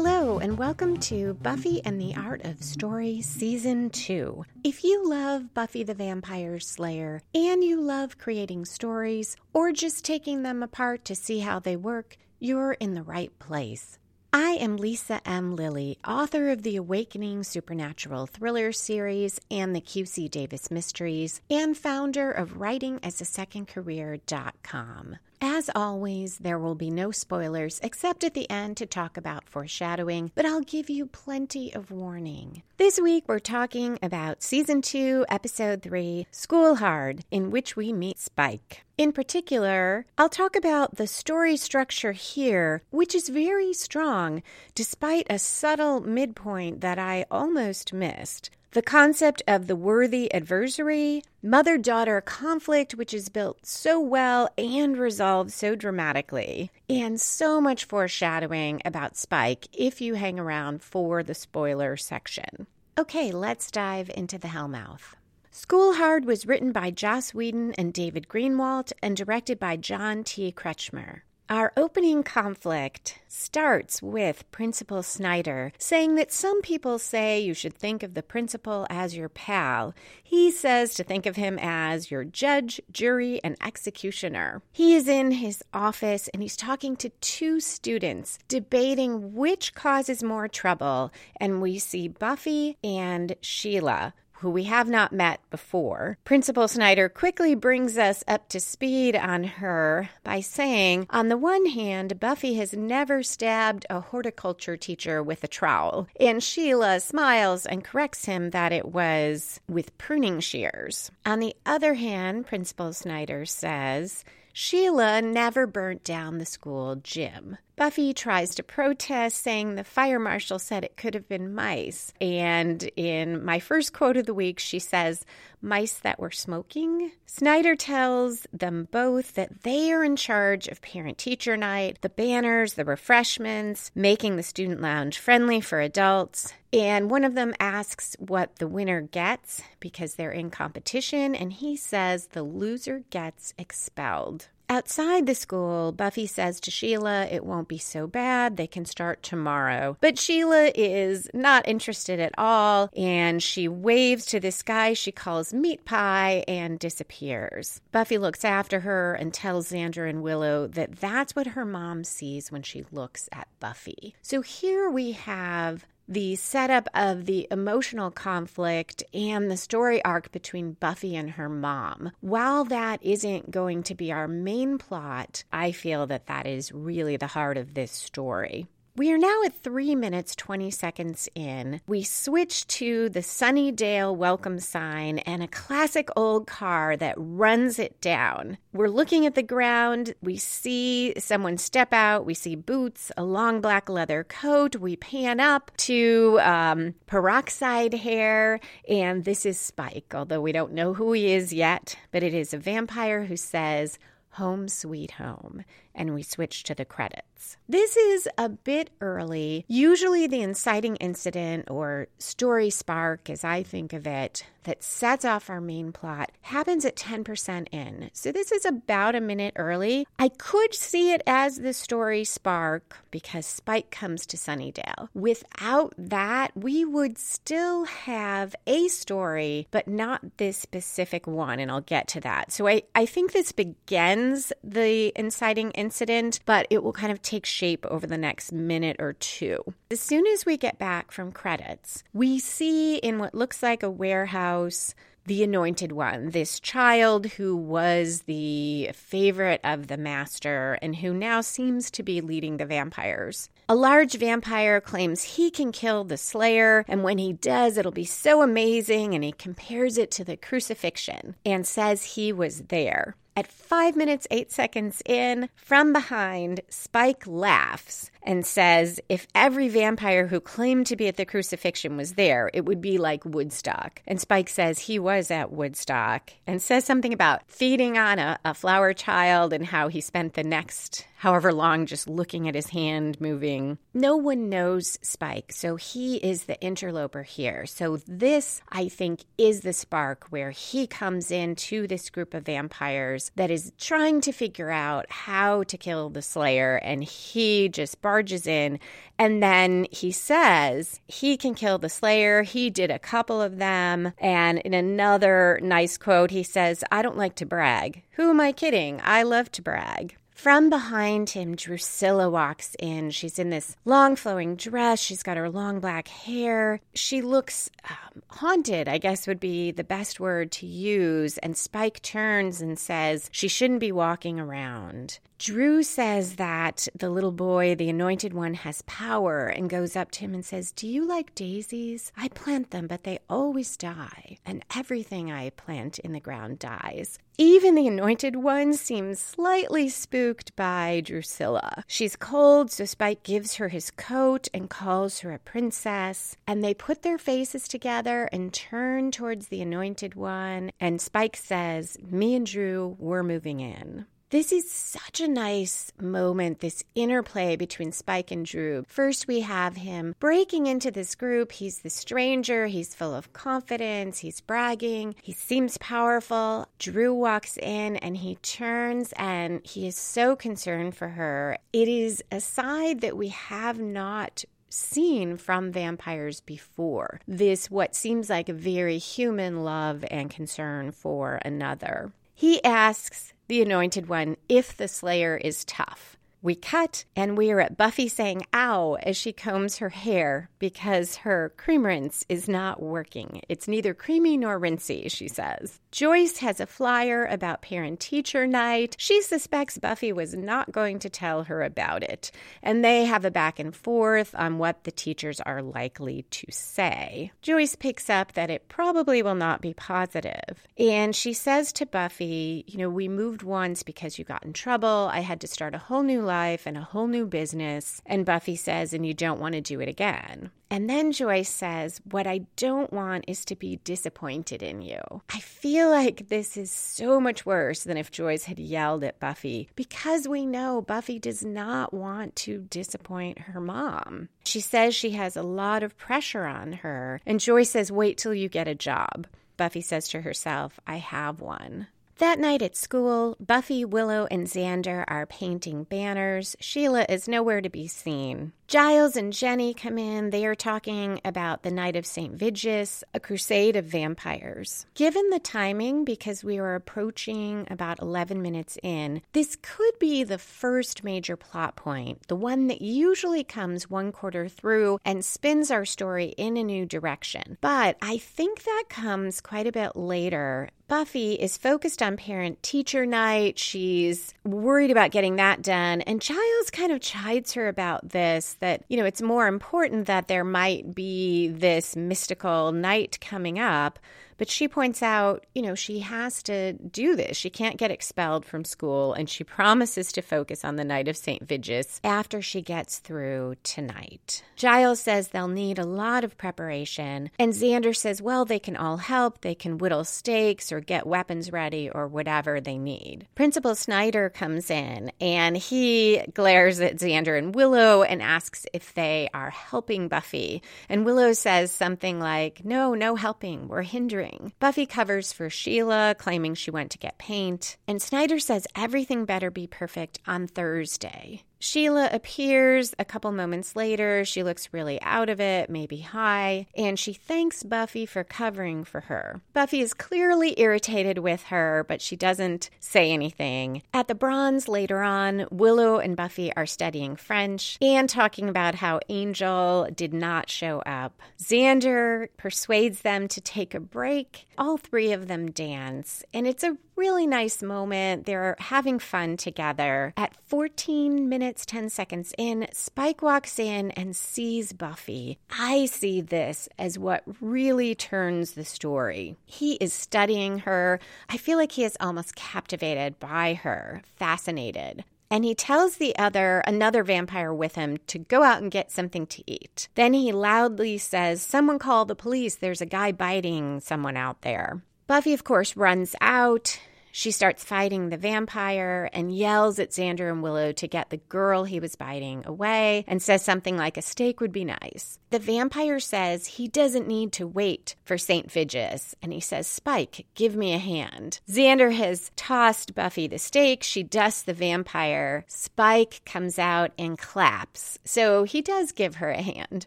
Hello, and welcome to Buffy and the Art of Story Season 2. If you love Buffy the Vampire Slayer and you love creating stories or just taking them apart to see how they work, you're in the right place. I am Lisa M. Lilly, author of the Awakening Supernatural Thriller series and the QC Davis Mysteries, and founder of WritingAsASecondCareer.com. As always, there will be no spoilers except at the end to talk about foreshadowing, but I'll give you plenty of warning. This week, we're talking about Season 2, Episode 3, School Hard, in which we meet Spike. In particular, I'll talk about the story structure here, which is very strong despite a subtle midpoint that I almost missed. The concept of the worthy adversary, mother daughter conflict, which is built so well and resolved so dramatically, and so much foreshadowing about Spike if you hang around for the spoiler section. Okay, let's dive into the Hellmouth. School Hard was written by Joss Whedon and David Greenwalt and directed by John T. Kretchmer. Our opening conflict starts with Principal Snyder saying that some people say you should think of the principal as your pal. He says to think of him as your judge, jury, and executioner. He is in his office and he's talking to two students debating which causes more trouble. And we see Buffy and Sheila, who we have not met before. Principal Snyder quickly brings us up to speed on her by saying, on the one hand, Buffy has never stabbed a horticulture teacher with a trowel, and Sheila smiles and corrects him that it was with pruning shears. On the other hand, Principal Snyder says, Sheila never burnt down the school gym. Buffy tries to protest, saying the fire marshal said it could have been mice. And in my first quote of the week, she says, mice that were smoking. Snyder tells them both that they are in charge of parent teacher night, the banners, the refreshments, making the student lounge friendly for adults. And one of them asks what the winner gets because they're in competition, and he says the loser gets expelled. Outside the school, Buffy says to Sheila it won't be so bad. They can start tomorrow. But Sheila is not interested at all, and she waves to this guy she calls Meat Pie and disappears. Buffy looks after her and tells Xander and Willow that that's what her mom sees when she looks at Buffy. So here we have the setup of the emotional conflict and the story arc between Buffy and her mom. While that isn't going to be our main plot, I feel that that is really the heart of this story. We are now at 3 minutes 20 seconds in. We switch to the Sunnydale welcome sign and a classic old car that runs it down. We're looking at the ground. We see someone step out. We see boots, a long black leather coat. We pan up to um, peroxide hair, and this is Spike, although we don't know who he is yet, but it is a vampire who says, Home Sweet Home and we switch to the credits. This is a bit early. Usually, the inciting incident or story spark, as I think of it, that sets off our main plot happens at 10% in. So, this is about a minute early. I could see it as the story spark because Spike comes to Sunnydale. Without that, we would still have a story, but not this specific one, and I'll get to that. So, I, I think this begins the inciting incident incident, but it will kind of take shape over the next minute or two. As soon as we get back from credits, we see in what looks like a warehouse the anointed one, this child who was the favorite of the master and who now seems to be leading the vampires. A large vampire claims he can kill the slayer, and when he does, it'll be so amazing, and he compares it to the crucifixion and says he was there. At 5 minutes 8 seconds in, from behind, Spike laughs and says if every vampire who claimed to be at the crucifixion was there, it would be like Woodstock. And Spike says he was at Woodstock and says something about feeding on a, a flower child and how he spent the next however long just looking at his hand moving. No one knows Spike, so he is the interloper here. So, this, I think, is the spark where he comes into this group of vampires that is trying to figure out how to kill the Slayer, and he just barges in. And then he says he can kill the Slayer. He did a couple of them. And in another nice quote, he says, I don't like to brag. Who am I kidding? I love to brag. From behind him, Drusilla walks in. She's in this long flowing dress. She's got her long black hair. She looks um, haunted, I guess would be the best word to use. And Spike turns and says she shouldn't be walking around. Dru says that the little boy, the anointed one, has power and goes up to him and says, Do you like daisies? I plant them, but they always die, and everything I plant in the ground dies. Even the anointed one seems slightly spooked by Drusilla. She's cold, so Spike gives her his coat and calls her a princess. And they put their faces together and turn towards the anointed one. And Spike says, Me and Dru, we're moving in. This is such a nice moment, this interplay between Spike and Dru. First, we have him breaking into this group. He's the stranger, he's full of confidence, he's bragging, he seems powerful. Dru walks in and he turns and he is so concerned for her. It is a side that we have not seen from vampires before. This, what seems like a very human love and concern for another. He asks the Anointed One if the Slayer is tough. We cut, and we are at Buffy saying ow as she combs her hair because her cream rinse is not working. It's neither creamy nor rinsy, she says. Joyce has a flyer about parent teacher night. She suspects Buffy was not going to tell her about it, and they have a back and forth on what the teachers are likely to say. Joyce picks up that it probably will not be positive, and she says to Buffy, You know, we moved once because you got in trouble. I had to start a whole new life and a whole new business. And Buffy says, And you don't want to do it again. And then Joyce says, What I don't want is to be disappointed in you. I feel like this is so much worse than if Joyce had yelled at Buffy because we know Buffy does not want to disappoint her mom. She says she has a lot of pressure on her, and Joyce says, Wait till you get a job. Buffy says to herself, I have one. That night at school, Buffy, Willow, and Xander are painting banners. Sheila is nowhere to be seen. Giles and Jenny come in. They are talking about the Night of St. Vitus, a crusade of vampires. Given the timing, because we are approaching about 11 minutes in, this could be the first major plot point, the one that usually comes one quarter through and spins our story in a new direction. But I think that comes quite a bit later Buffy is focused on parent teacher night. She's worried about getting that done. And Giles kind of chides her about this that, you know, it's more important that there might be this mystical night coming up but she points out, you know, she has to do this. She can't get expelled from school, and she promises to focus on the night of St. Vitus after she gets through tonight. Giles says they'll need a lot of preparation, and Xander says, well, they can all help. They can whittle stakes or get weapons ready or whatever they need. Principal Snyder comes in and he glares at Xander and Willow and asks if they are helping Buffy. And Willow says something like, no, no helping. We're hindering Buffy covers for Sheila, claiming she went to get paint, and Snyder says everything better be perfect on Thursday. Sheila appears a couple moments later. She looks really out of it, maybe high, and she thanks Buffy for covering for her. Buffy is clearly irritated with her, but she doesn't say anything. At the bronze later on, Willow and Buffy are studying French and talking about how Angel did not show up. Xander persuades them to take a break. All three of them dance, and it's a really nice moment. They're having fun together. At 14 minutes, 10 seconds in, Spike walks in and sees Buffy. I see this as what really turns the story. He is studying her. I feel like he is almost captivated by her, fascinated and he tells the other, another vampire with him, to go out and get something to eat. Then he loudly says, Someone call the police. There's a guy biting someone out there. Buffy, of course, runs out. She starts fighting the vampire and yells at Xander and Willow to get the girl he was biting away and says something like a stake would be nice. The vampire says he doesn't need to wait for St. Vigus and he says, Spike, give me a hand. Xander has tossed Buffy the stake. She dusts the vampire. Spike comes out and claps. So he does give her a hand,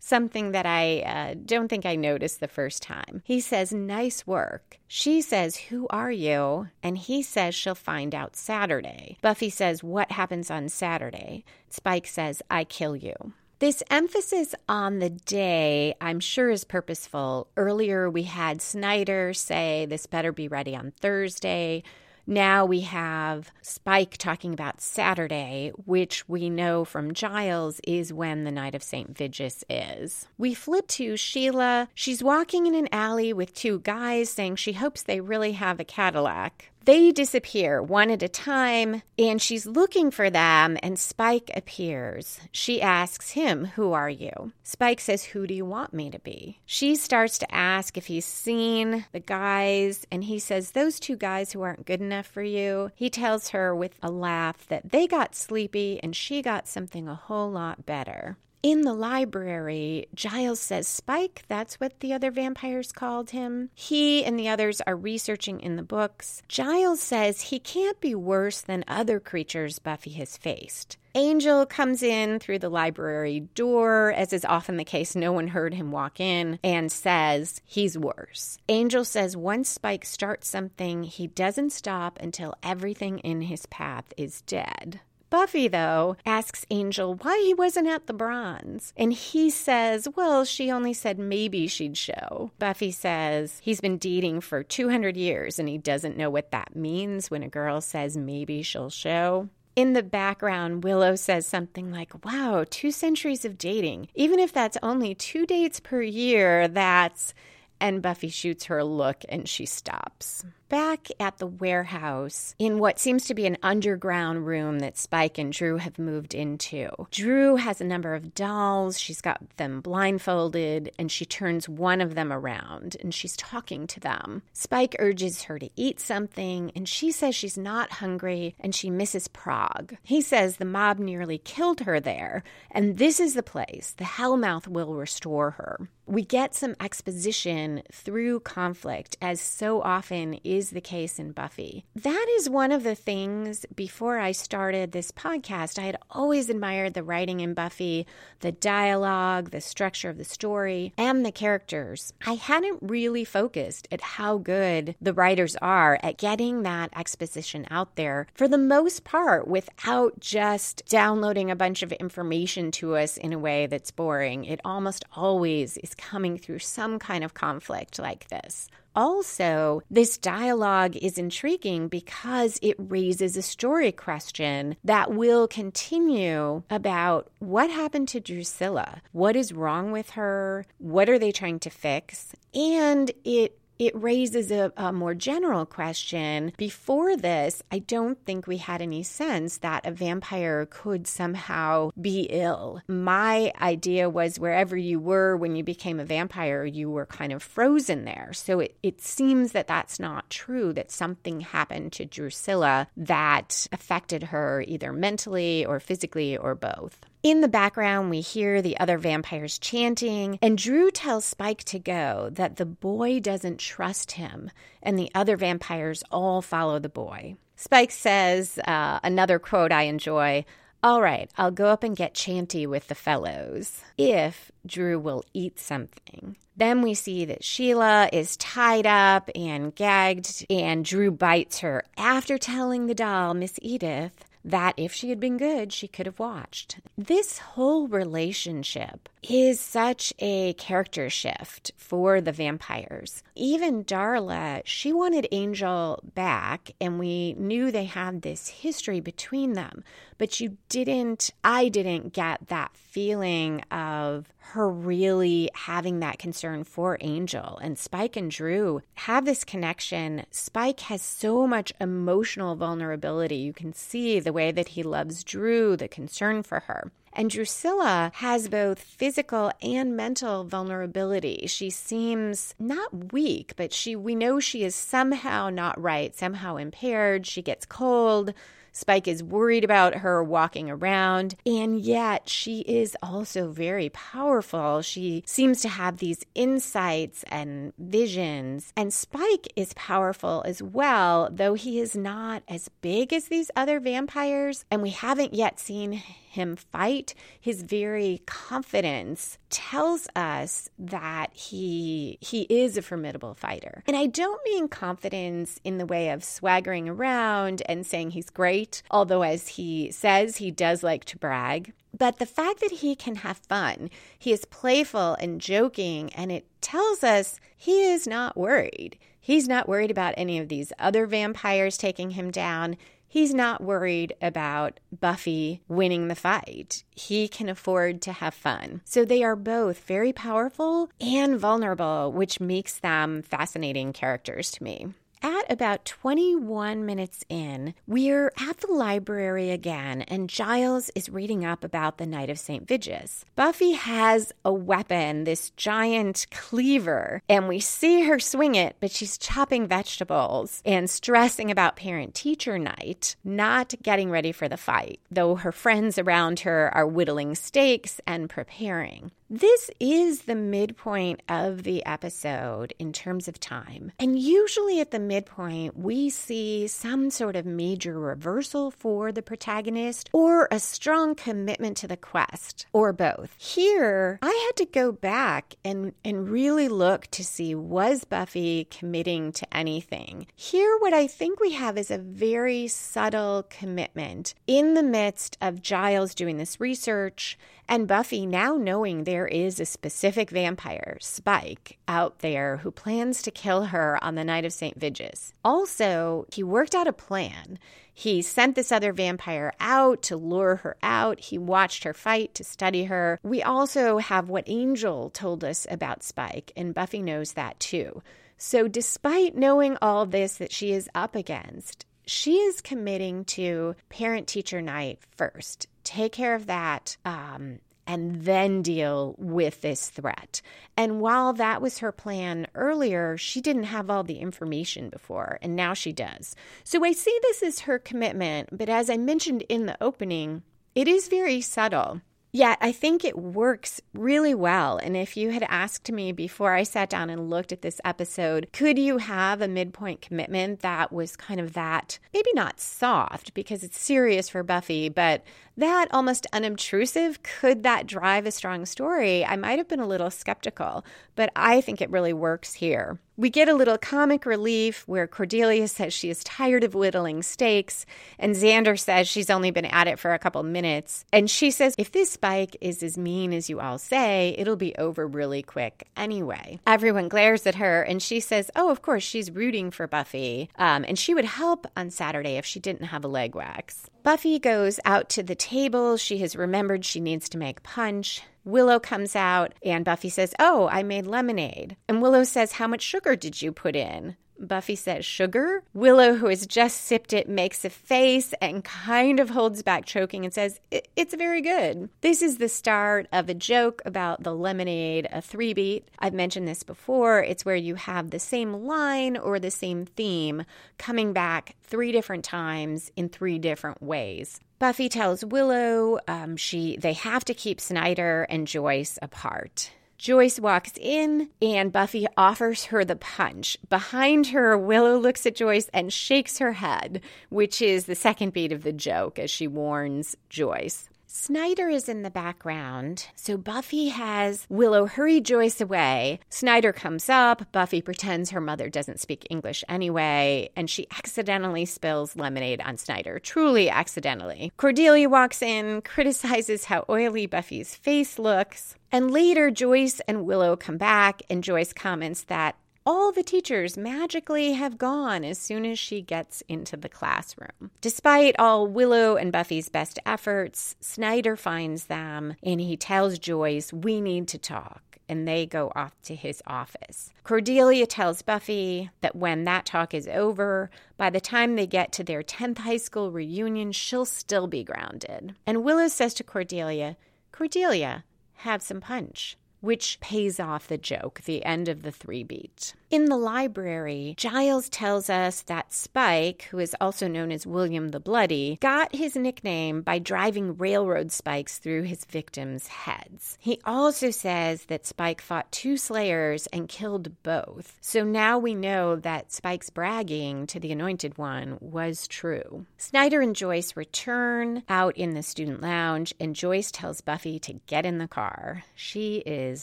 something that I uh, don't think I noticed the first time. He says, Nice work. She says, Who are you? And he says she'll find out Saturday. Buffy says, What happens on Saturday? Spike says, I kill you. This emphasis on the day, I'm sure, is purposeful. Earlier, we had Snyder say this better be ready on Thursday. Now we have Spike talking about Saturday, which we know from Giles is when the night of St. Vigus is. We flip to Sheila. She's walking in an alley with two guys saying she hopes they really have a Cadillac. They disappear one at a time, and she's looking for them, and Spike appears. She asks him, Who are you? Spike says, Who do you want me to be? She starts to ask if he's seen the guys, and he says, Those two guys who aren't good enough for you. He tells her with a laugh that they got sleepy and she got something a whole lot better. In the library, Giles says Spike, that's what the other vampires called him. He and the others are researching in the books. Giles says he can't be worse than other creatures Buffy has faced. Angel comes in through the library door, as is often the case, no one heard him walk in, and says he's worse. Angel says once Spike starts something, he doesn't stop until everything in his path is dead. Buffy, though, asks Angel why he wasn't at the bronze. And he says, well, she only said maybe she'd show. Buffy says he's been dating for 200 years and he doesn't know what that means when a girl says maybe she'll show. In the background, Willow says something like, Wow, two centuries of dating. Even if that's only two dates per year, that's. And Buffy shoots her a look and she stops back at the warehouse in what seems to be an underground room that Spike and Dru have moved into. Dru has a number of dolls. She's got them blindfolded and she turns one of them around and she's talking to them. Spike urges her to eat something and she says she's not hungry and she misses Prague. He says the mob nearly killed her there and this is the place. The Hellmouth will restore her. We get some exposition through conflict, as so often is is the case in Buffy. That is one of the things before I started this podcast. I had always admired the writing in Buffy, the dialogue, the structure of the story, and the characters. I hadn't really focused at how good the writers are at getting that exposition out there for the most part without just downloading a bunch of information to us in a way that's boring. It almost always is coming through some kind of conflict like this also, this dialogue is intriguing because it raises a story question that will continue about what happened to Drusilla, what is wrong with her, what are they trying to fix, and it it raises a, a, more general question. Before this, I don't think we had any sense that a vampire could somehow be ill. My idea was wherever you were when you became a vampire, you were kind of frozen there. So it, it seems that that's not true, that something happened to Drusilla that affected her either mentally or physically or both. In the background, we hear the other vampires chanting, and Dru tells Spike to go, that the boy doesn't trust him, and the other vampires all follow the boy. Spike says, uh, another quote I enjoy All right, I'll go up and get chanty with the fellows, if Dru will eat something. Then we see that Sheila is tied up and gagged, and Dru bites her after telling the doll, Miss Edith, that if she had been good, she could have watched. This whole relationship is such a character shift for the vampires. Even Darla, she wanted Angel back, and we knew they had this history between them, but you didn't, I didn't get that feeling of her really having that concern for Angel. And Spike and Dru have this connection. Spike has so much emotional vulnerability. You can see the way that he loves Dru, the concern for her. And Drusilla has both physical and mental vulnerability. She seems not weak, but she we know she is somehow not right, somehow impaired. She gets cold. Spike is worried about her walking around, and yet she is also very powerful. She seems to have these insights and visions, and Spike is powerful as well, though he is not as big as these other vampires, and we haven't yet seen him fight, his very confidence tells us that he he is a formidable fighter. And I don't mean confidence in the way of swaggering around and saying he's great, although as he says he does like to brag. But the fact that he can have fun, he is playful and joking, and it tells us he is not worried. He's not worried about any of these other vampires taking him down he's not worried about Buffy winning the fight. He can afford to have fun. So they are both very powerful and vulnerable, which makes them fascinating characters to me. At about 21 minutes in, we're at the library again, and Giles is reading up about the Night of St. Vitus. Buffy has a weapon, this giant cleaver, and we see her swing it, but she's chopping vegetables and stressing about parent teacher night, not getting ready for the fight, though her friends around her are whittling stakes and preparing. This is the midpoint of the episode in terms of time. And usually at the midpoint, we see some sort of major reversal for the protagonist or a strong commitment to the quest, or both. Here, I had to go back and, and really look to see was Buffy committing to anything. Here, what I think we have is a very subtle commitment in the midst of Giles doing this research and Buffy now knowing there is a specific vampire, Spike, out there who plans to kill her on the night of St. Vitus. Also, he worked out a plan. He sent this other vampire out to lure her out. He watched her fight to study her. We also have what Angel told us about Spike, and Buffy knows that too. So, despite knowing all this that she is up against, she is committing to parent teacher night first. Take care of that. Um, and then deal with this threat. And while that was her plan earlier, she didn't have all the information before, and now she does. So I see this as her commitment, but as I mentioned in the opening, it is very subtle. Yet I think it works really well. And if you had asked me before I sat down and looked at this episode, could you have a midpoint commitment that was kind of that, maybe not soft because it's serious for Buffy, but that almost unobtrusive, could that drive a strong story? I might have been a little skeptical, but I think it really works here. We get a little comic relief where Cordelia says she is tired of whittling stakes, and Xander says she's only been at it for a couple minutes. And she says, if this spike is as mean as you all say, it'll be over really quick anyway. Everyone glares at her, and she says, oh, of course, she's rooting for Buffy, um, and she would help on Saturday if she didn't have a leg wax. Buffy goes out to the table. She has remembered she needs to make punch. Willow comes out and Buffy says, Oh, I made lemonade. And Willow says, How much sugar did you put in? Buffy says, Sugar? Willow, who has just sipped it, makes a face and kind of holds back, choking, and says, It's very good. This is the start of a joke about the lemonade, a three beat. I've mentioned this before. It's where you have the same line or the same theme coming back three different times in three different ways. Buffy tells Willow um, she they have to keep Snyder and Joyce apart. Joyce walks in and Buffy offers her the punch. Behind her, Willow looks at Joyce and shakes her head, which is the second beat of the joke as she warns Joyce. Snyder is in the background, so Buffy has Willow hurry Joyce away. Snyder comes up. Buffy pretends her mother doesn't speak English anyway, and she accidentally spills lemonade on Snyder, truly accidentally. Cordelia walks in, criticizes how oily Buffy's face looks. And later, Joyce and Willow come back, and Joyce comments that all the teachers magically have gone as soon as she gets into the classroom. Despite all Willow and Buffy's best efforts, Snyder finds them and he tells Joyce, We need to talk. and they go off to his office. Cordelia tells Buffy that when that talk is over, by the time they get to their 10th high school reunion, she'll still be grounded. And Willow says to Cordelia, Cordelia, have some punch which pays off the joke, the end of the three beat. In the library, Giles tells us that Spike, who is also known as William the Bloody, got his nickname by driving railroad spikes through his victims' heads. He also says that Spike fought two slayers and killed both. So now we know that Spike's bragging to the Anointed One was true. Snyder and Joyce return out in the student lounge, and Joyce tells Buffy to get in the car. She is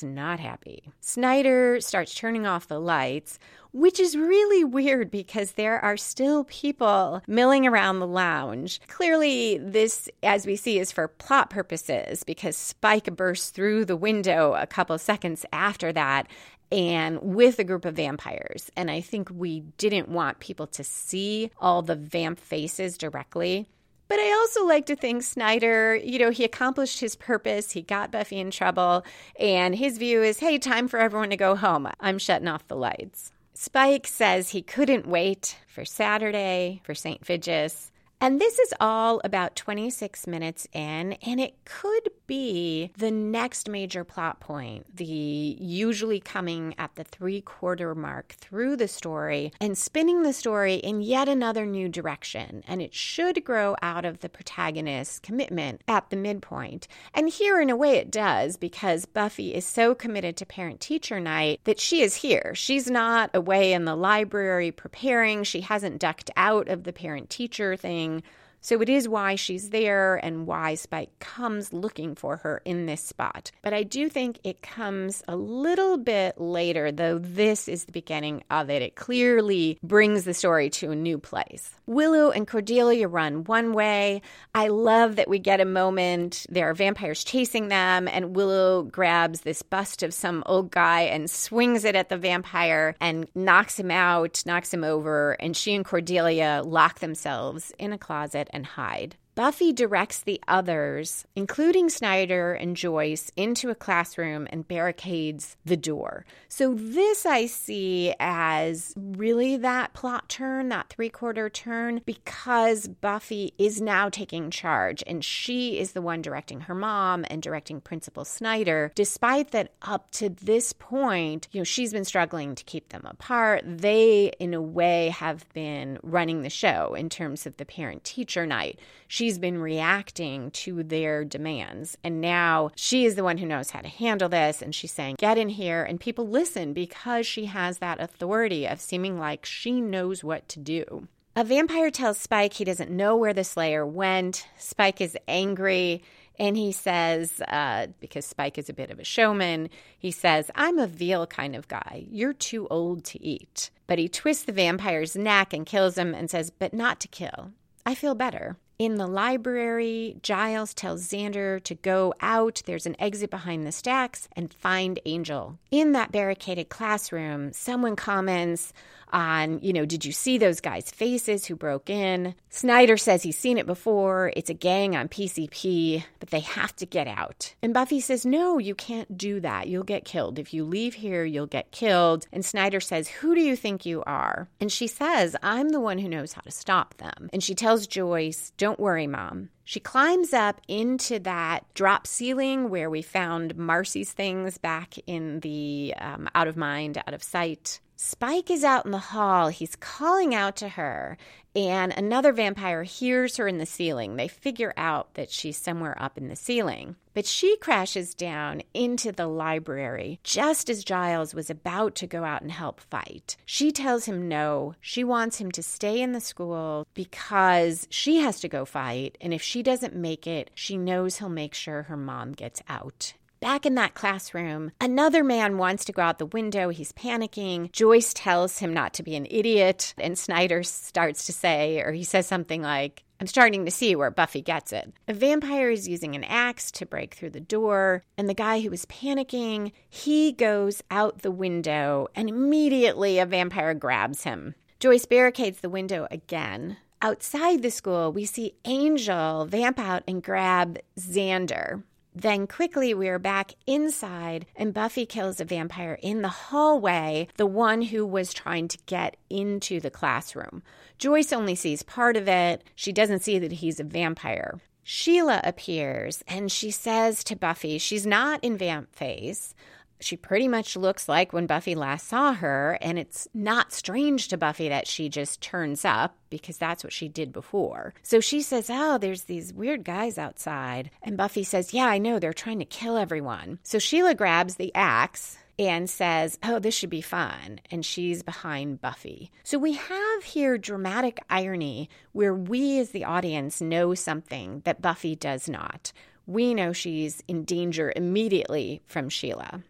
not happy. Snyder starts turning off the lights lights, which is really weird because there are still people milling around the lounge. Clearly, this, as we see, is for plot purposes because Spike bursts through the window a couple seconds after that and with a group of vampires. And I think we didn't want people to see all the vamp faces directly. But I also like to think Snyder, you know, he accomplished his purpose. He got Buffy in trouble. And his view is hey, time for everyone to go home. I'm shutting off the lights. Spike says he couldn't wait for Saturday, for St. Vigus. And this is all about 26 minutes in, and it could be the next major plot point, the usually coming at the three quarter mark through the story and spinning the story in yet another new direction. And it should grow out of the protagonist's commitment at the midpoint. And here, in a way, it does because Buffy is so committed to parent teacher night that she is here. She's not away in the library preparing, she hasn't ducked out of the parent teacher thing being so it is why she's there and why Spike comes looking for her in this spot. But I do think it comes a little bit later, though this is the beginning of it. It clearly brings the story to a new place. Willow and Cordelia run one way. I love that we get a moment. There are vampires chasing them, and Willow grabs this bust of some old guy and swings it at the vampire and knocks him out, knocks him over. And she and Cordelia lock themselves in a closet and hide. Buffy directs the others, including Snyder and Joyce, into a classroom and barricades the door. So, this I see as really that plot turn, that three quarter turn, because Buffy is now taking charge and she is the one directing her mom and directing Principal Snyder, despite that up to this point, you know, she's been struggling to keep them apart. They, in a way, have been running the show in terms of the parent teacher night. She she's been reacting to their demands. And now she is the one who knows how to handle this. And she's saying, get in here. And people listen because she has that authority of seeming like she knows what to do. A vampire tells Spike he doesn't know where the Slayer went. Spike is angry. And he says, uh, because Spike is a bit of a showman, he says, I'm a veal kind of guy. You're too old to eat. But he twists the vampire's neck and kills him and says, but not to kill. I feel better. In the library, Giles tells Xander to go out. There's an exit behind the stacks and find Angel. In that barricaded classroom, someone comments, on, you know, did you see those guys' faces who broke in? Snyder says he's seen it before. It's a gang on PCP, but they have to get out. And Buffy says, no, you can't do that. You'll get killed. If you leave here, you'll get killed. And Snyder says, who do you think you are? And she says, I'm the one who knows how to stop them. And she tells Joyce, don't worry, mom. She climbs up into that drop ceiling where we found Marcy's things back in the um, out of mind, out of sight Spike is out in the hall. He's calling out to her, and another vampire hears her in the ceiling. They figure out that she's somewhere up in the ceiling. But she crashes down into the library just as Giles was about to go out and help fight. She tells him no. She wants him to stay in the school because she has to go fight. And if she doesn't make it, she knows he'll make sure her mom gets out. Back in that classroom, another man wants to go out the window. He's panicking. Joyce tells him not to be an idiot. And Snyder starts to say, or he says something like, I'm starting to see where Buffy gets it. A vampire is using an axe to break through the door, and the guy who is panicking, he goes out the window, and immediately a vampire grabs him. Joyce barricades the window again. Outside the school, we see Angel vamp out and grab Xander. Then quickly we are back inside, and Buffy kills a vampire in the hallway, the one who was trying to get into the classroom. Joyce only sees part of it. She doesn't see that he's a vampire. Sheila appears and she says to Buffy, she's not in vamp face. She pretty much looks like when Buffy last saw her, and it's not strange to Buffy that she just turns up because that's what she did before. So she says, Oh, there's these weird guys outside. And Buffy says, Yeah, I know, they're trying to kill everyone. So Sheila grabs the axe and says, Oh, this should be fun. And she's behind Buffy. So we have here dramatic irony where we as the audience know something that Buffy does not. We know she's in danger immediately from Sheila.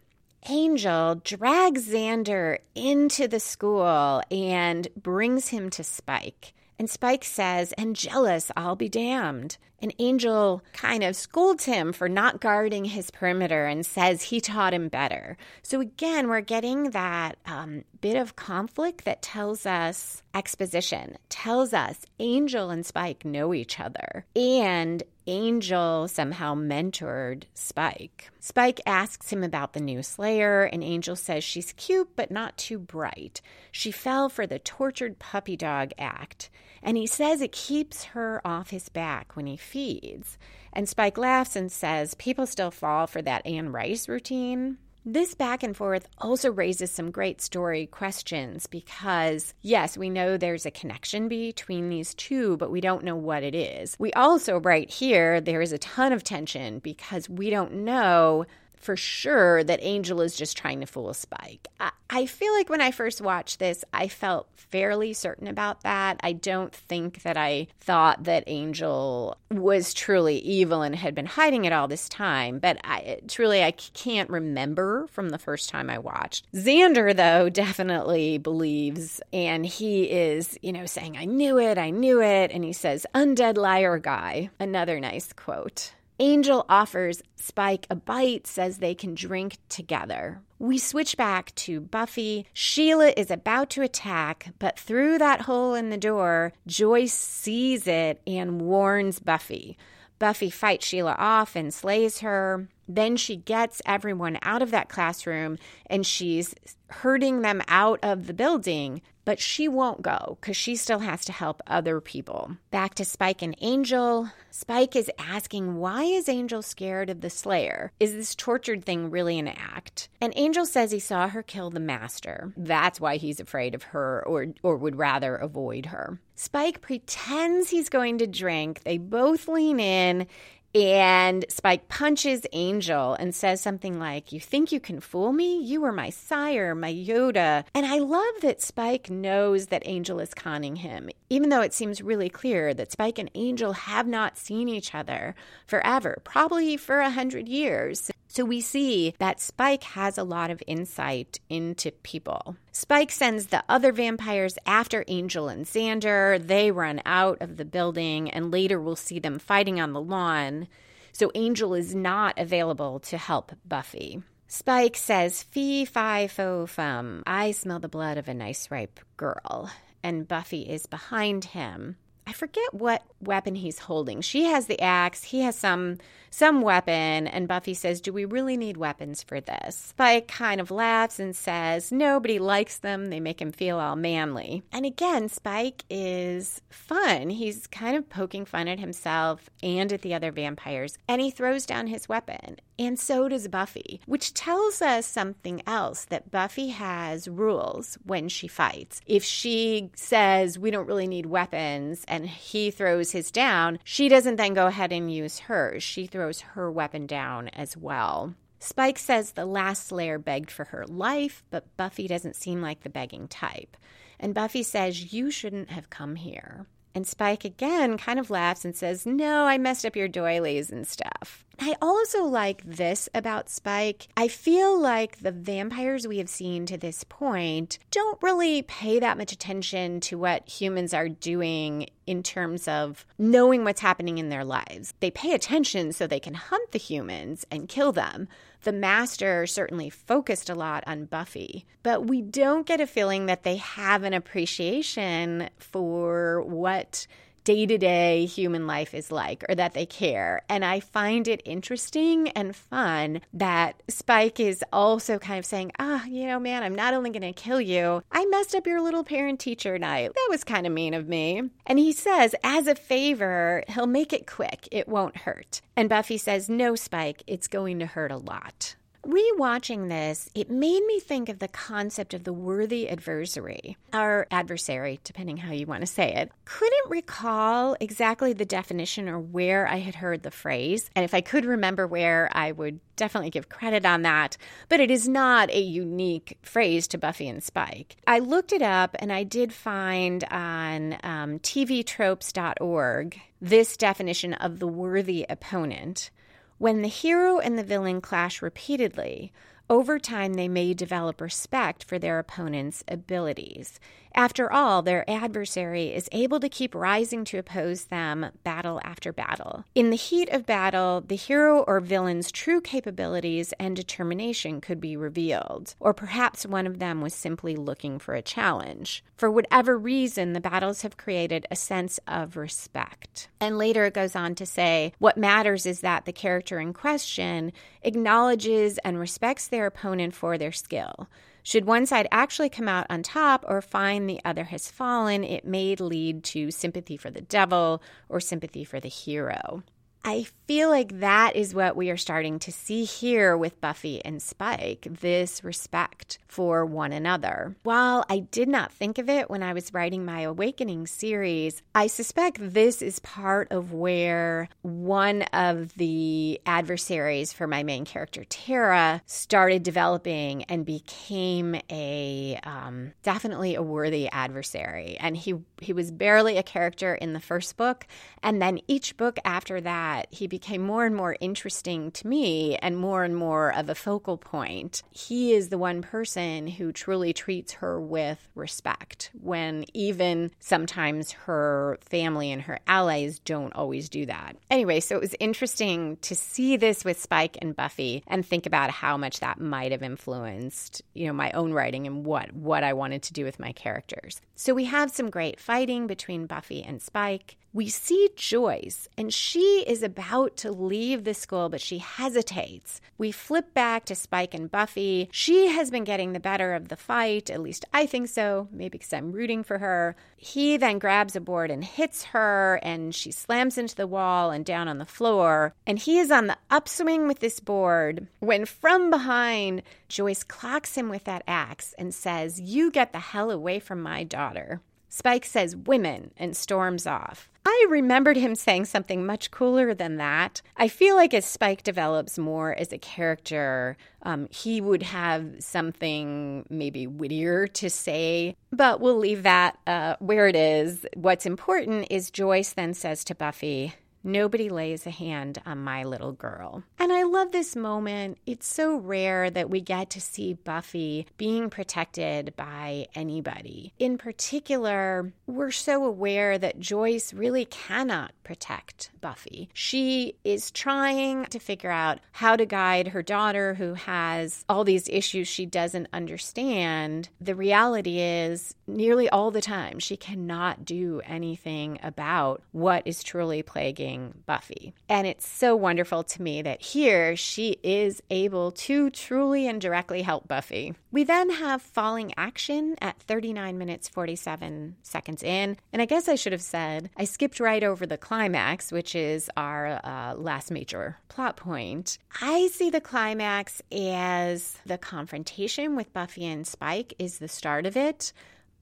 Angel drags Xander into the school and brings him to Spike. And Spike says, Angelus, I'll be damned. And Angel kind of scolds him for not guarding his perimeter and says he taught him better. So again, we're getting that um, bit of conflict that tells us exposition, tells us Angel and Spike know each other. And Angel somehow mentored Spike. Spike asks him about the new Slayer, and Angel says she's cute but not too bright. She fell for the tortured puppy dog act. And he says it keeps her off his back when he feeds. And Spike laughs and says, People still fall for that Anne Rice routine. This back and forth also raises some great story questions because, yes, we know there's a connection between these two, but we don't know what it is. We also, right here, there is a ton of tension because we don't know for sure that Angel is just trying to fool Spike. I, I, feel like when I first watched this, I felt fairly certain about that. I don't think that I thought that Angel was truly evil and had been hiding it all this time, but I truly I can't remember from the first time I watched. Xander though definitely believes and he is, you know, saying I knew it, I knew it, and he says undead liar guy. Another nice quote. Angel offers Spike a bite, says they can drink together. We switch back to Buffy. Sheila is about to attack, but through that hole in the door, Joyce sees it and warns Buffy. Buffy fights Sheila off and slays her. Then she gets everyone out of that classroom and she's herding them out of the building but she won't go because she still has to help other people. Back to Spike and Angel. Spike is asking, why is Angel scared of the Slayer? Is this tortured thing really an act? And Angel says he saw her kill the master. That's why he's afraid of her or, or would rather avoid her. Spike pretends he's going to drink. They both lean in and Spike punches Angel and says something like, You think you can fool me? You were my sire, my Yoda. And I love that Spike knows that Angel is conning him, even though it seems really clear that Spike and Angel have not seen each other forever, probably for a hundred years. So we see that Spike has a lot of insight into people. Spike sends the other vampires after Angel and Xander. They run out of the building, and later we'll see them fighting on the lawn. So Angel is not available to help Buffy. Spike says, Fee, fi, fo, fum. I smell the blood of a nice, ripe girl. And Buffy is behind him. I forget what weapon he's holding. She has the axe, he has some some weapon, and Buffy says, "Do we really need weapons for this?" Spike kind of laughs and says, "Nobody likes them. They make him feel all manly." And again, Spike is fun. He's kind of poking fun at himself and at the other vampires, and he throws down his weapon. And so does Buffy, which tells us something else that Buffy has rules when she fights. If she says, We don't really need weapons, and he throws his down, she doesn't then go ahead and use hers. She throws her weapon down as well. Spike says the last Slayer begged for her life, but Buffy doesn't seem like the begging type. And Buffy says, You shouldn't have come here. And Spike again kind of laughs and says, No, I messed up your doilies and stuff. I also like this about Spike. I feel like the vampires we have seen to this point don't really pay that much attention to what humans are doing in terms of knowing what's happening in their lives. They pay attention so they can hunt the humans and kill them. The master certainly focused a lot on Buffy, but we don't get a feeling that they have an appreciation for what day to day human life is like or that they care. And I find it interesting and fun that Spike is also kind of saying, ah, oh, you know, man, I'm not only going to kill you, I messed up your little parent teacher night. That was kind of mean of me. And he says, as a favor, he'll make it quick. It won't hurt. And Buffy says, no, Spike, it's going to hurt a lot. Rewatching this, it made me think of the concept of the worthy adversary, our adversary, depending how you want to say it. Couldn't recall exactly the definition or where I had heard the phrase. And if I could remember where, I would definitely give credit on that. But it is not a unique phrase to Buffy and Spike. I looked it up and I did find on um, tvtropes.org this definition of the worthy opponent. When the hero and the villain clash repeatedly, over time they may develop respect for their opponent's abilities. After all, their adversary is able to keep rising to oppose them battle after battle. In the heat of battle, the hero or villain's true capabilities and determination could be revealed, or perhaps one of them was simply looking for a challenge. For whatever reason, the battles have created a sense of respect. And later it goes on to say what matters is that the character in question acknowledges and respects their opponent for their skill. Should one side actually come out on top or find the other has fallen, it may lead to sympathy for the devil or sympathy for the hero. I feel like that is what we are starting to see here with Buffy and Spike this respect for one another. While I did not think of it when I was writing my Awakening series, I suspect this is part of where one of the adversaries for my main character, Tara, started developing and became a um, definitely a worthy adversary. And he, he was barely a character in the first book. And then each book after that, that, he became more and more interesting to me and more and more of a focal point. He is the one person who truly treats her with respect when even sometimes her family and her allies don't always do that. Anyway, so it was interesting to see this with Spike and Buffy and think about how much that might have influenced, you know, my own writing and what what I wanted to do with my characters. So we have some great fighting between Buffy and Spike we see Joyce, and she is about to leave the school, but she hesitates. We flip back to Spike and Buffy. She has been getting the better of the fight, at least I think so, maybe because I'm rooting for her. He then grabs a board and hits her, and she slams into the wall and down on the floor. And he is on the upswing with this board when from behind, Joyce clocks him with that axe and says, You get the hell away from my daughter. Spike says women and storms off. I remembered him saying something much cooler than that. I feel like as Spike develops more as a character, um, he would have something maybe wittier to say, but we'll leave that uh, where it is. What's important is Joyce then says to Buffy, Nobody lays a hand on my little girl. And I love this moment. It's so rare that we get to see Buffy being protected by anybody. In particular, we're so aware that Joyce really cannot protect Buffy. She is trying to figure out how to guide her daughter who has all these issues she doesn't understand. The reality is, nearly all the time, she cannot do anything about what is truly plaguing Buffy. And it's so wonderful to me that here she is able to truly and directly help Buffy. We then have falling action at 39 minutes 47 seconds in. And I guess I should have said I skipped right over the climax, which is our uh, last major plot point. I see the climax as the confrontation with Buffy and Spike is the start of it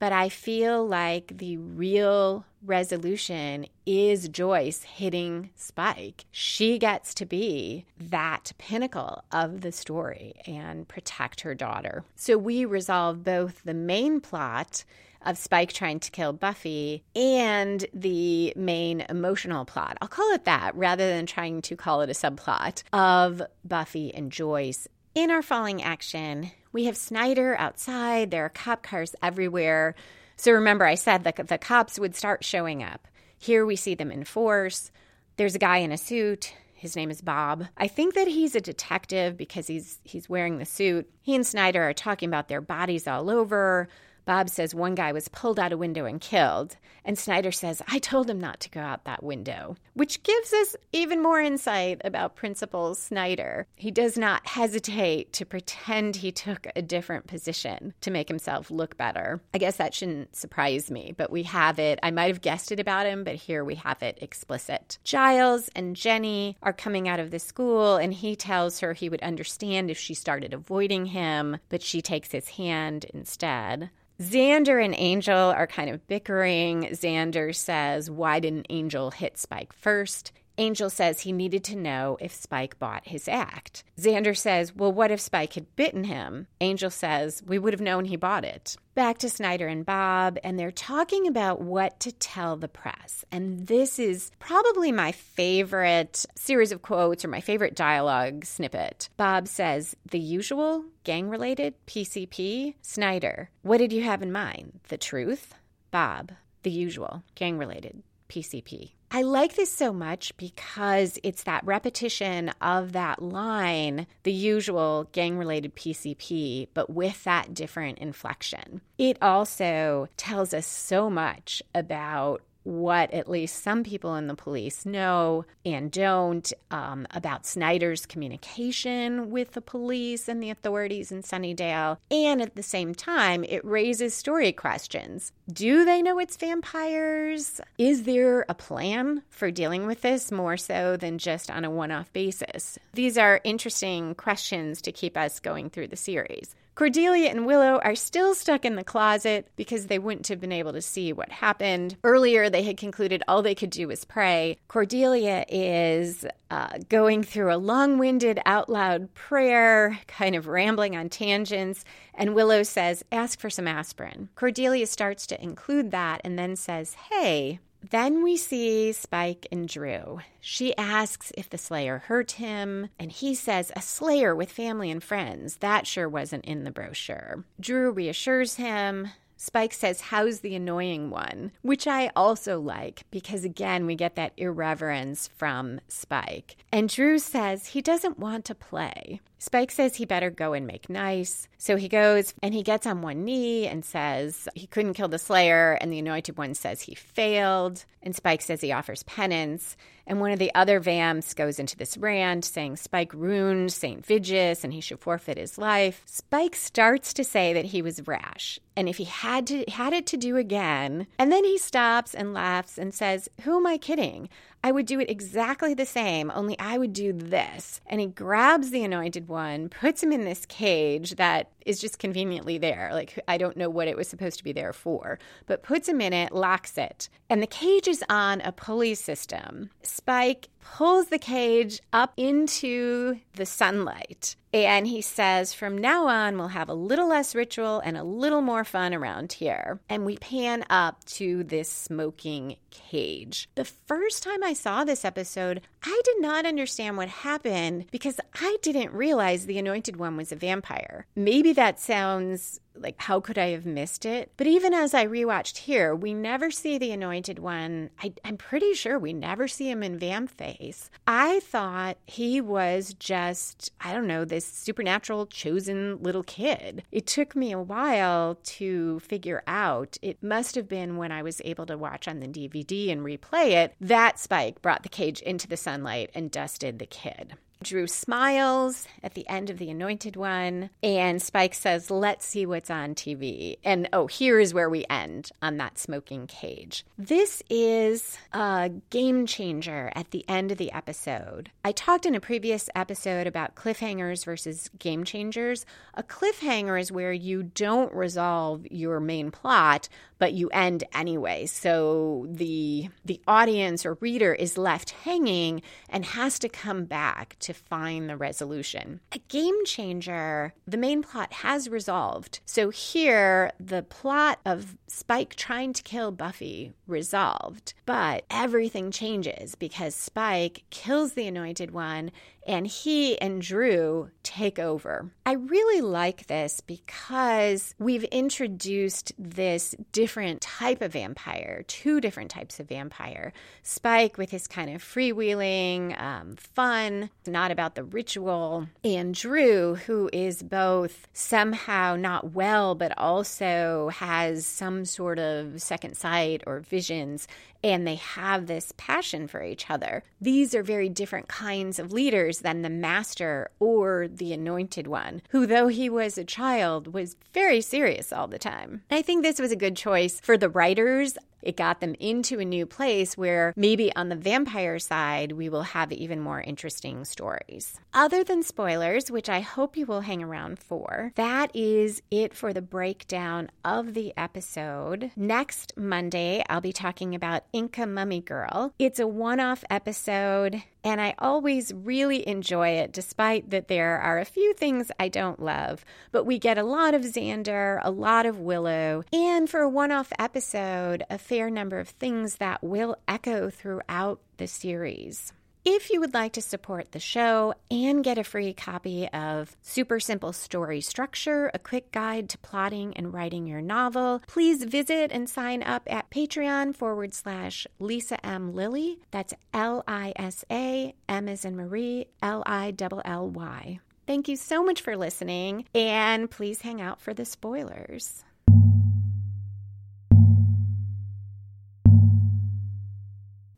but I feel like the real resolution is Joyce hitting Spike. She gets to be that pinnacle of the story and protect her daughter. So we resolve both the main plot of Spike trying to kill Buffy and the main emotional plot. I'll call it that rather than trying to call it a subplot of Buffy and Joyce. In our falling action, we have Snyder outside. There are cop cars everywhere. So remember, I said that the cops would start showing up. Here we see them in force. There's a guy in a suit. His name is Bob. I think that he's a detective because he's he's wearing the suit. He and Snyder are talking about their bodies all over. Bob says one guy was pulled out a window and killed. And Snyder says, I told him not to go out that window, which gives us even more insight about Principal Snyder. He does not hesitate to pretend he took a different position to make himself look better. I guess that shouldn't surprise me, but we have it. I might have guessed it about him, but here we have it explicit. Giles and Jenny are coming out of the school, and he tells her he would understand if she started avoiding him, but she takes his hand instead. Xander and Angel are kind of bickering. Xander says, Why didn't Angel hit Spike first? Angel says he needed to know if Spike bought his act. Xander says, Well, what if Spike had bitten him? Angel says, We would have known he bought it. Back to Snyder and Bob, and they're talking about what to tell the press. And this is probably my favorite series of quotes or my favorite dialogue snippet. Bob says, The usual, gang related, PCP? Snyder, what did you have in mind? The truth? Bob, the usual, gang related, PCP. I like this so much because it's that repetition of that line, the usual gang related PCP, but with that different inflection. It also tells us so much about what at least some people in the police know and don't um, about Snyder's communication with the police and the authorities in Sunnydale. And at the same time, it raises story questions. Do they know it's vampires? Is there a plan for dealing with this more so than just on a one off basis? These are interesting questions to keep us going through the series. Cordelia and Willow are still stuck in the closet because they wouldn't have been able to see what happened. Earlier, they had concluded all they could do was pray. Cordelia is uh, going through a long winded, out loud prayer, kind of rambling on tangents. And Willow says, Ask for some aspirin. Cordelia starts to include that and then says, Hey, then we see Spike and Dru. She asks if the Slayer hurt him, and he says, A Slayer with family and friends. That sure wasn't in the brochure. Dru reassures him. Spike says, How's the annoying one? Which I also like because, again, we get that irreverence from Spike. And Dru says he doesn't want to play. Spike says he better go and make nice. So he goes and he gets on one knee and says he couldn't kill the Slayer. And the Anointed One says he failed. And Spike says he offers penance. And one of the other Vamps goes into this rant saying Spike ruined St. Vigeous and he should forfeit his life. Spike starts to say that he was rash and if he had to had it to do again, and then he stops and laughs and says, "Who am I kidding? I would do it exactly the same, only I would do this. And he grabs the anointed one, puts him in this cage that is just conveniently there. Like, I don't know what it was supposed to be there for, but puts him in it, locks it. And the cage is on a pulley system. Spike pulls the cage up into the sunlight. And he says, from now on, we'll have a little less ritual and a little more fun around here. And we pan up to this smoking cage. The first time I saw this episode, I did not understand what happened because I didn't realize the Anointed One was a vampire. Maybe that sounds like how could I have missed it? But even as I rewatched here, we never see the anointed one. I, am pretty sure we never see him in vamp face. I thought he was just, I don't know, this supernatural chosen little kid. It took me a while to figure out. It must have been when I was able to watch on the DVD and replay it that Spike brought the cage into the sunlight and dusted the kid. Dru smiles at the end of The Anointed One, and Spike says, Let's see what's on TV. And oh, here is where we end on that smoking cage. This is a game changer at the end of the episode. I talked in a previous episode about cliffhangers versus game changers. A cliffhanger is where you don't resolve your main plot, but you end anyway. So the the audience or reader is left hanging and has to come back to find the resolution. A game changer, the main plot has resolved. So here the plot of Spike trying to kill Buffy resolved, but everything changes because Spike kills the anointed one and he and Dru take over. I really like this because we've introduced this different type of vampire, two different types of vampire. Spike with his kind of freewheeling, um, fun, not about the ritual, and Dru, who is both somehow not well, but also has some sort of second sight or visions and they have this passion for each other. These are very different kinds of leaders than the master or the anointed one, who, though he was a child, was very serious all the time. I think this was a good choice for the writers. It got them into a new place where maybe on the vampire side, we will have even more interesting stories. Other than spoilers, which I hope you will hang around for, that is it for the breakdown of the episode. Next Monday, I'll be talking about Inca Mummy Girl. It's a one off episode and I always really enjoy it, despite that there are a few things I don't love. But we get a lot of Xander, a lot of Willow, and for a one off episode, a fair number of things that will echo throughout the series. If you would like to support the show and get a free copy of Super Simple Story Structure, a quick guide to plotting and writing your novel, please visit and sign up at Patreon forward slash Lisa M. Lilly. That's L I S A, M as in Marie, L I L L Y. Thank you so much for listening, and please hang out for the spoilers.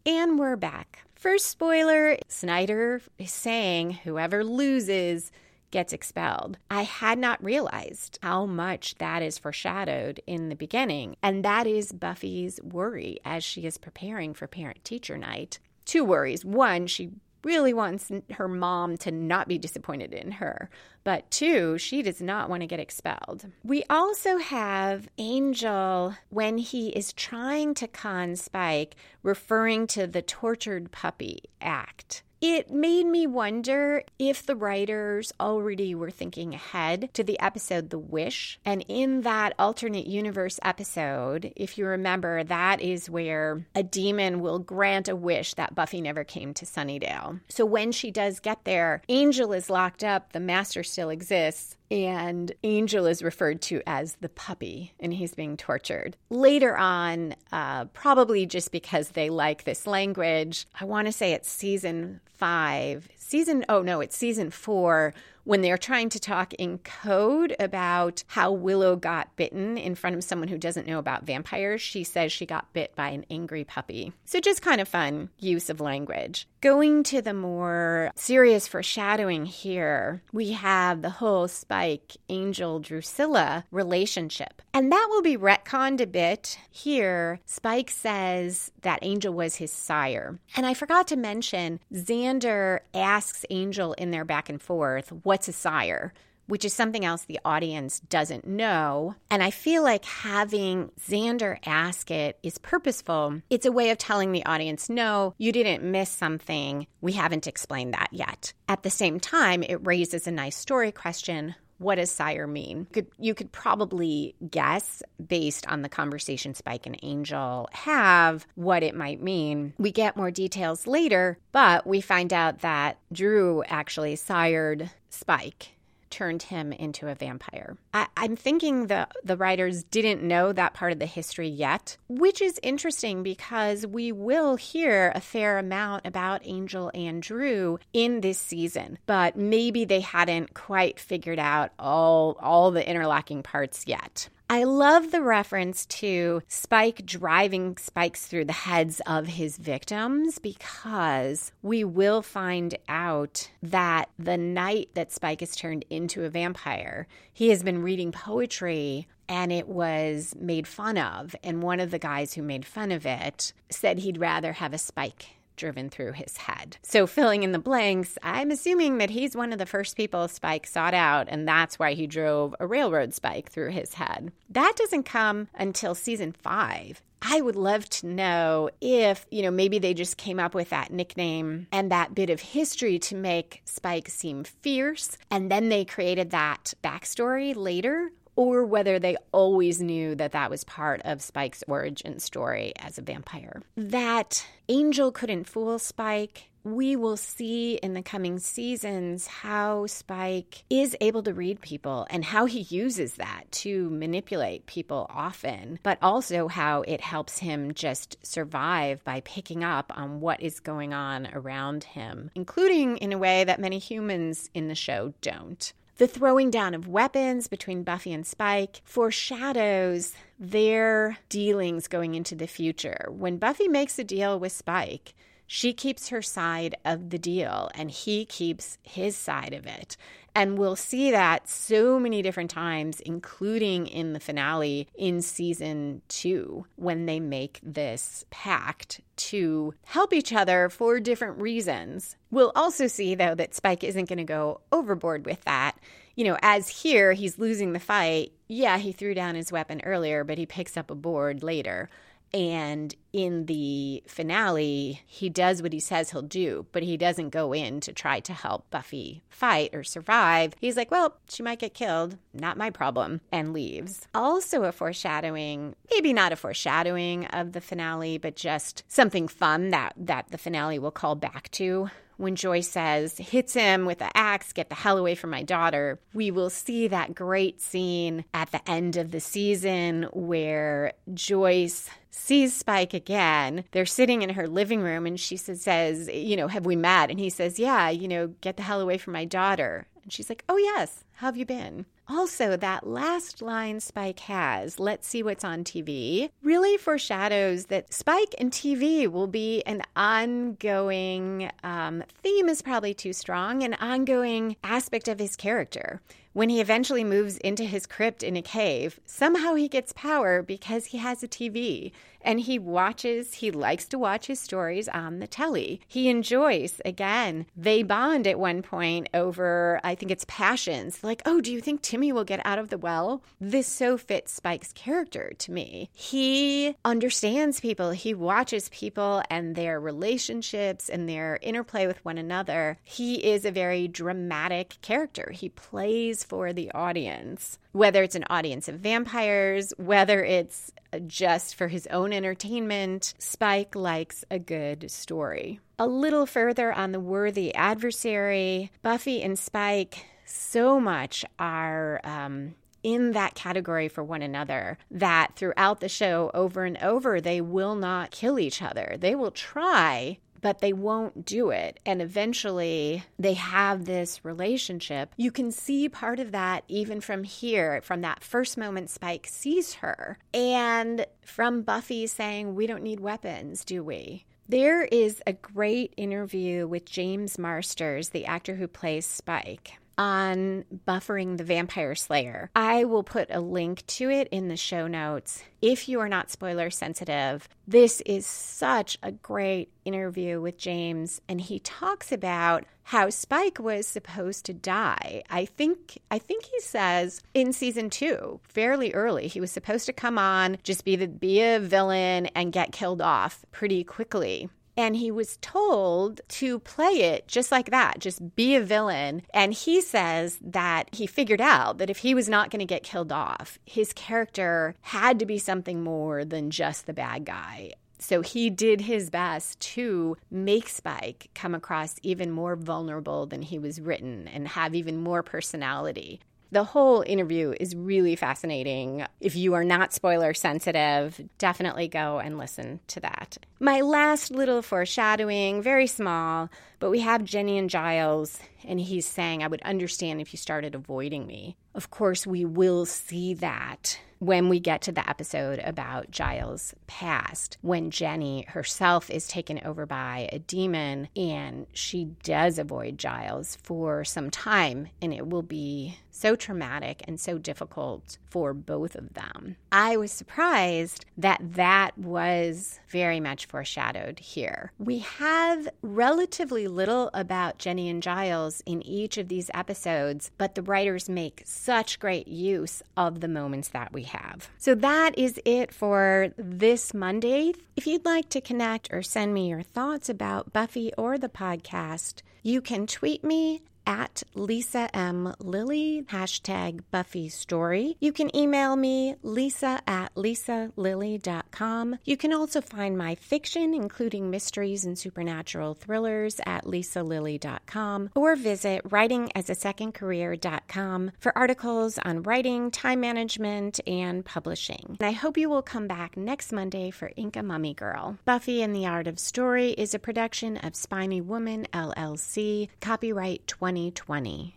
And we're back. First spoiler Snyder is saying whoever loses gets expelled. I had not realized how much that is foreshadowed in the beginning, and that is Buffy's worry as she is preparing for parent teacher night. Two worries. One, she really wants her mom to not be disappointed in her. But two, she does not want to get expelled. We also have Angel when he is trying to con Spike, referring to the tortured puppy act. It made me wonder if the writers already were thinking ahead to the episode The Wish. And in that alternate universe episode, if you remember, that is where a demon will grant a wish that Buffy never came to Sunnydale. So when she does get there, Angel is locked up, the master still exists, and Angel is referred to as the puppy, and he's being tortured. Later on, uh, probably just because they like this language, I want to say it's season five, season, oh no, it's season four when they're trying to talk in code about how Willow got bitten in front of someone who doesn't know about vampires, she says she got bit by an angry puppy. So just kind of fun use of language. Going to the more serious foreshadowing here, we have the whole Spike Angel Drusilla relationship. And that will be retconned a bit. Here, Spike says that Angel was his sire. And I forgot to mention, Xander asks Angel in their back and forth, what's a sire? Which is something else the audience doesn't know. And I feel like having Xander ask it is purposeful. It's a way of telling the audience, no, you didn't miss something. We haven't explained that yet. At the same time, it raises a nice story question what does sire mean? You could, you could probably guess based on the conversation Spike and Angel have what it might mean. We get more details later, but we find out that Dru actually sired Spike turned him into a vampire. I, am thinking the the writers didn't know that part of the history yet, which is interesting because we will hear a fair amount about Angel and Dru in this season, but maybe they hadn't quite figured out all all the interlocking parts yet. I love the reference to Spike driving spikes through the heads of his victims because we will find out that the night that Spike is turned into a vampire, he has been reading poetry and it was made fun of. And one of the guys who made fun of it said he'd rather have a spike driven through his head. So, filling in the blanks, I'm assuming that he's one of the first people Spike sought out, and that's why he drove a railroad spike through his head. That doesn't come until season five. I would love to know if, you know, maybe they just came up with that nickname and that bit of history to make Spike seem fierce, and then they created that backstory later or whether they always knew that that was part of Spike's origin story as a vampire. That Angel couldn't fool Spike we will see in the coming seasons how Spike is able to read people and how he uses that to manipulate people often, but also how it helps him just survive by picking up on what is going on around him, including in a way that many humans in the show don't. The throwing down of weapons between Buffy and Spike foreshadows their dealings going into the future. When Buffy makes a deal with Spike, she keeps her side of the deal and he keeps his side of it. And we'll see that so many different times, including in the finale in season two, when they make this pact to help each other for different reasons. We'll also see, though, that Spike isn't going to go overboard with that. You know, as here, he's losing the fight. Yeah, he threw down his weapon earlier, but he picks up a board later. And in the finale, he does what he says he'll do, but he doesn't go in to try to help Buffy fight or survive. He's like, well, she might get killed, not my problem, and leaves. Also, a foreshadowing, maybe not a foreshadowing of the finale, but just something fun that, that the finale will call back to when Joyce says, hits him with the axe, get the hell away from my daughter, we will see that great scene at the end of the season where Joyce sees Spike again. They're sitting in her living room and she says, You know, have we met? And he says, Yeah, you know, get the hell away from my daughter. And she's like, Oh, yes. How have you been? Also, that last line Spike has, let's see what's on TV, really foreshadows that Spike and TV will be an ongoing um, theme, is probably too strong, an ongoing aspect of his character. When he eventually moves into his crypt in a cave, somehow he gets power because he has a TV and he watches, he likes to watch his stories on the telly. He enjoys, again, they bond at one point over, I think it's passions. Like, oh, do you think Timmy will get out of the well? This so fits Spike's character to me. He understands people, he watches people and their relationships and their interplay with one another. He is a very dramatic character. He plays for the audience whether it's an audience of vampires, whether it's just for his own entertainment, Spike likes a good story. A little further on the worthy adversary, Buffy and Spike so much are um, in that category for one another that throughout the show, over and over, they will not kill each other. They will try, but they won't do it. And eventually they have this relationship. You can see part of that even from here, from that first moment Spike sees her, and from Buffy saying, We don't need weapons, do we? There is a great interview with James Marsters, the actor who plays Spike on buffering the vampire slayer. I will put a link to it in the show notes. If you are not spoiler sensitive, this is such a great interview with James and he talks about how Spike was supposed to die. I think I think he says in season 2, fairly early, he was supposed to come on, just be the be a villain and get killed off pretty quickly. And he was told to play it just like that, just be a villain. And he says that he figured out that if he was not going to get killed off, his character had to be something more than just the bad guy. So he did his best to make Spike come across even more vulnerable than he was written and have even more personality. The whole interview is really fascinating. If you are not spoiler sensitive, definitely go and listen to that. My last little foreshadowing, very small, but we have Jenny and Giles, and he's saying, I would understand if you started avoiding me. Of course, we will see that when we get to the episode about Giles' past, when Jenny herself is taken over by a demon and she does avoid Giles for some time, and it will be so traumatic and so difficult for both of them. I was surprised that that was very much foreshadowed here. We have relatively little about Jenny and Giles in each of these episodes, but the writers make such great use of the moments that we have. So that is it for this Monday. If you'd like to connect or send me your thoughts about Buffy or the podcast, you can tweet me at Lisa M. Lilly, hashtag Buffy Story. You can email me, lisa at lisalilly.com. You can also find my fiction, including mysteries and supernatural thrillers, at lisalilly.com or visit writingasasecondcareer.com for articles on writing, time management, and publishing. And I hope you will come back next Monday for Inca Mummy Girl. Buffy and the Art of Story is a production of Spiny Woman LLC, copyright 2020.